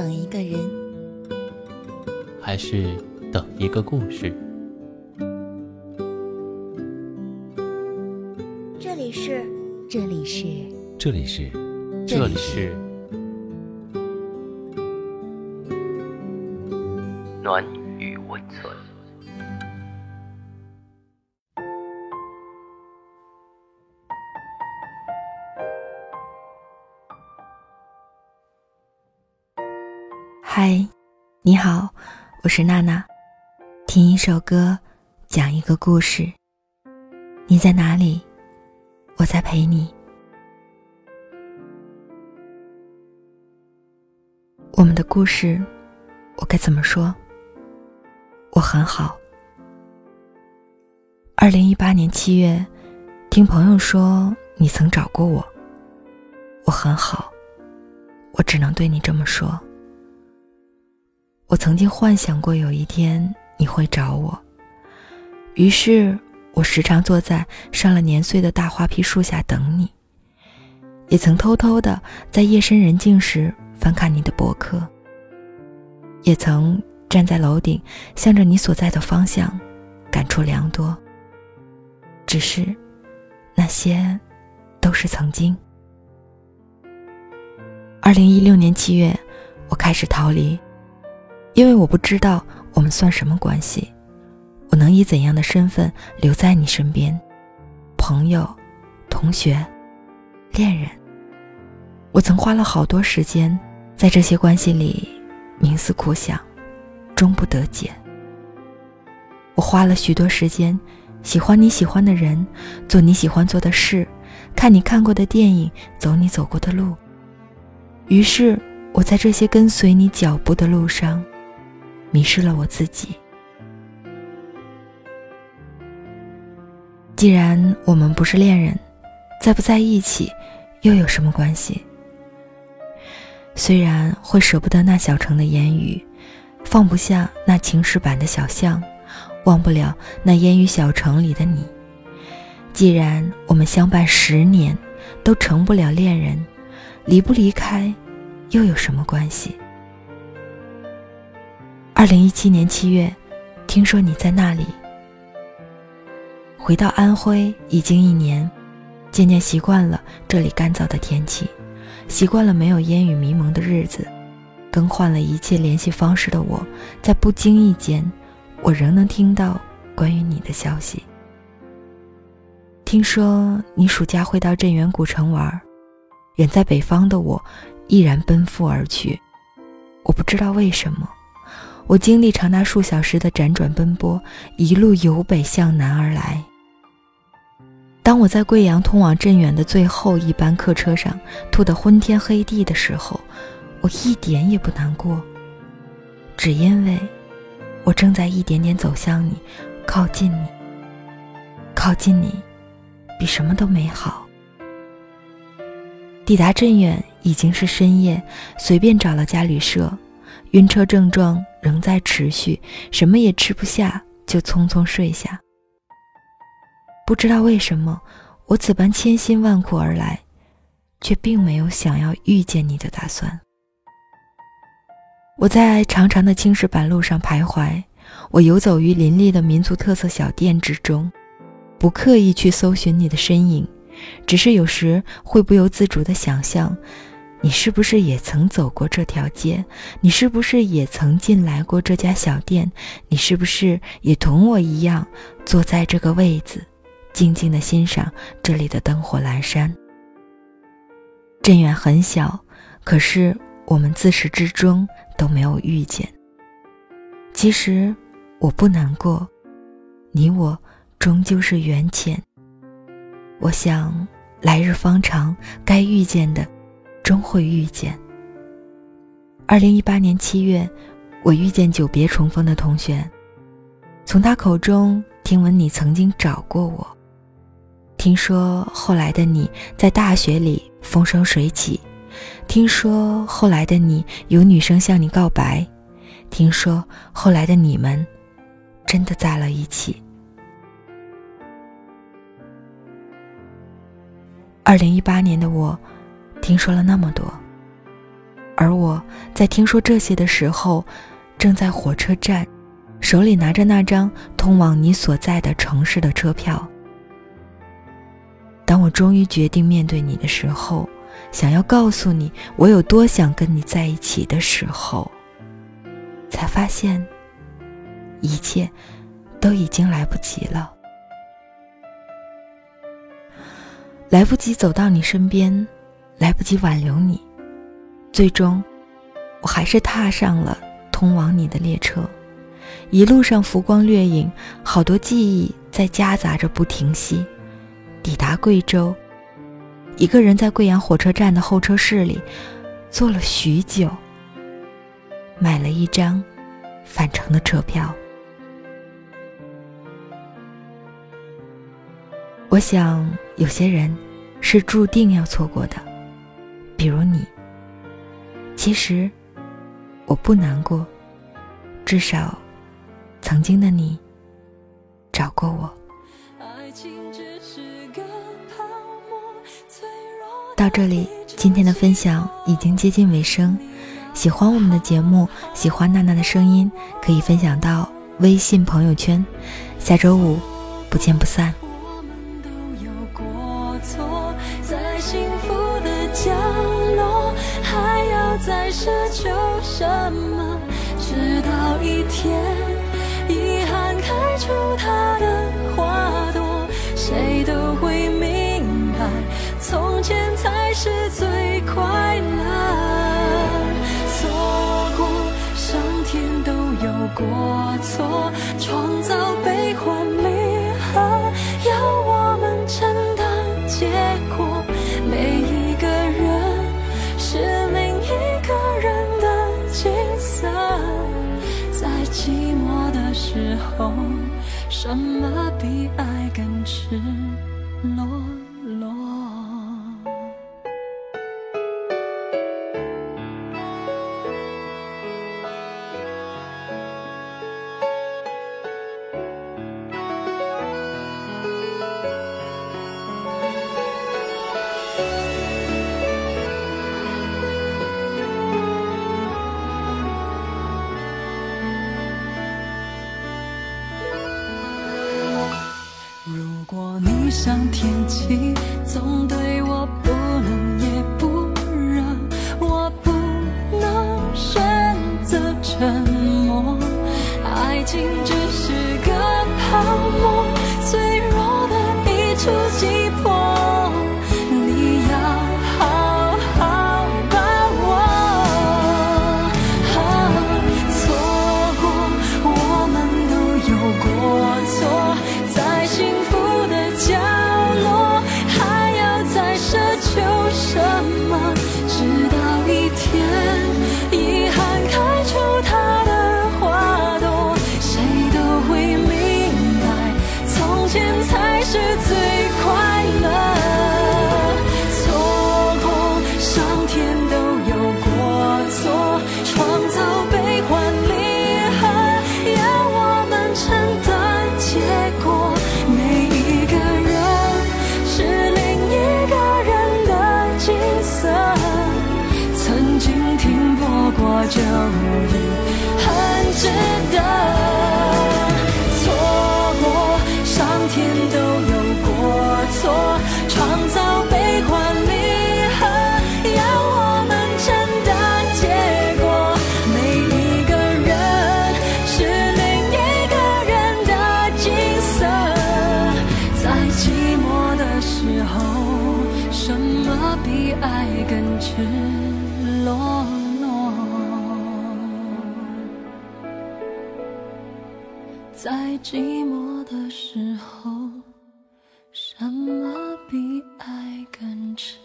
等一个人，还是等一个故事？这里是，这里是，这里是，这里是暖嗨，你好，我是娜娜。听一首歌，讲一个故事。你在哪里？我在陪你。我们的故事，我该怎么说？我很好。二零一八年七月，听朋友说你曾找过我。我很好，我只能对你这么说。我曾经幻想过有一天你会找我，于是我时常坐在上了年岁的大花皮树下等你。也曾偷偷的在夜深人静时翻看你的博客，也曾站在楼顶向着你所在的方向，感触良多。只是，那些，都是曾经。二零一六年七月，我开始逃离。因为我不知道我们算什么关系，我能以怎样的身份留在你身边？朋友、同学、恋人。我曾花了好多时间在这些关系里冥思苦想，终不得解。我花了许多时间喜欢你喜欢的人，做你喜欢做的事，看你看过的电影，走你走过的路。于是我在这些跟随你脚步的路上。迷失了我自己。既然我们不是恋人，在不在一起又有什么关系？虽然会舍不得那小城的烟雨，放不下那青石板的小巷，忘不了那烟雨小城里的你。既然我们相伴十年，都成不了恋人，离不离开，又有什么关系？二零一七年七月，听说你在那里。回到安徽已经一年，渐渐习惯了这里干燥的天气，习惯了没有烟雨迷蒙的日子，更换了一切联系方式的我，在不经意间，我仍能听到关于你的消息。听说你暑假会到镇远古城玩，远在北方的我，毅然奔赴而去。我不知道为什么。我经历长达数小时的辗转奔波，一路由北向南而来。当我在贵阳通往镇远的最后一班客车上吐得昏天黑地的时候，我一点也不难过，只因为，我正在一点点走向你，靠近你。靠近你，比什么都美好。抵达镇远已经是深夜，随便找了家旅社。晕车症状仍在持续，什么也吃不下，就匆匆睡下。不知道为什么，我此般千辛万苦而来，却并没有想要遇见你的打算。我在长长的青石板路上徘徊，我游走于林立的民族特色小店之中，不刻意去搜寻你的身影，只是有时会不由自主地想象。你是不是也曾走过这条街？你是不是也曾进来过这家小店？你是不是也同我一样坐在这个位子，静静的欣赏这里的灯火阑珊？镇远很小，可是我们自始至终都没有遇见。其实我不难过，你我终究是缘浅。我想来日方长，该遇见的。终会遇见。二零一八年七月，我遇见久别重逢的同学，从他口中听闻你曾经找过我，听说后来的你在大学里风生水起，听说后来的你有女生向你告白，听说后来的你们真的在了一起。二零一八年的我。听说了那么多，而我在听说这些的时候，正在火车站，手里拿着那张通往你所在的城市的车票。当我终于决定面对你的时候，想要告诉你我有多想跟你在一起的时候，才发现，一切都已经来不及了，来不及走到你身边，来不及挽留你，最终，我还是踏上了通往你的列车，一路上浮光掠影，好多记忆在夹杂着不停息。抵达贵州，一个人在贵阳火车站的候车室里坐了许久，买了一张返程的车票。我想，有些人是注定要错过的，比如你。其实，我不难过，至少，曾经的你找过我。到这里，今天的分享已经接近尾声。喜欢我们的节目，喜欢娜娜的声音，可以分享到微信朋友圈。下周五，不见不散。我们都有过错，在幸福的再奢求什么？直到一天，遗憾开出它的花朵，谁都会明白，从前才。是最快乐。错过，上天都有过错，创造寂寞的时候，什么比爱更赤裸？像天气，总对我比爱更赤裸裸。在寂寞的时候什么比爱更赤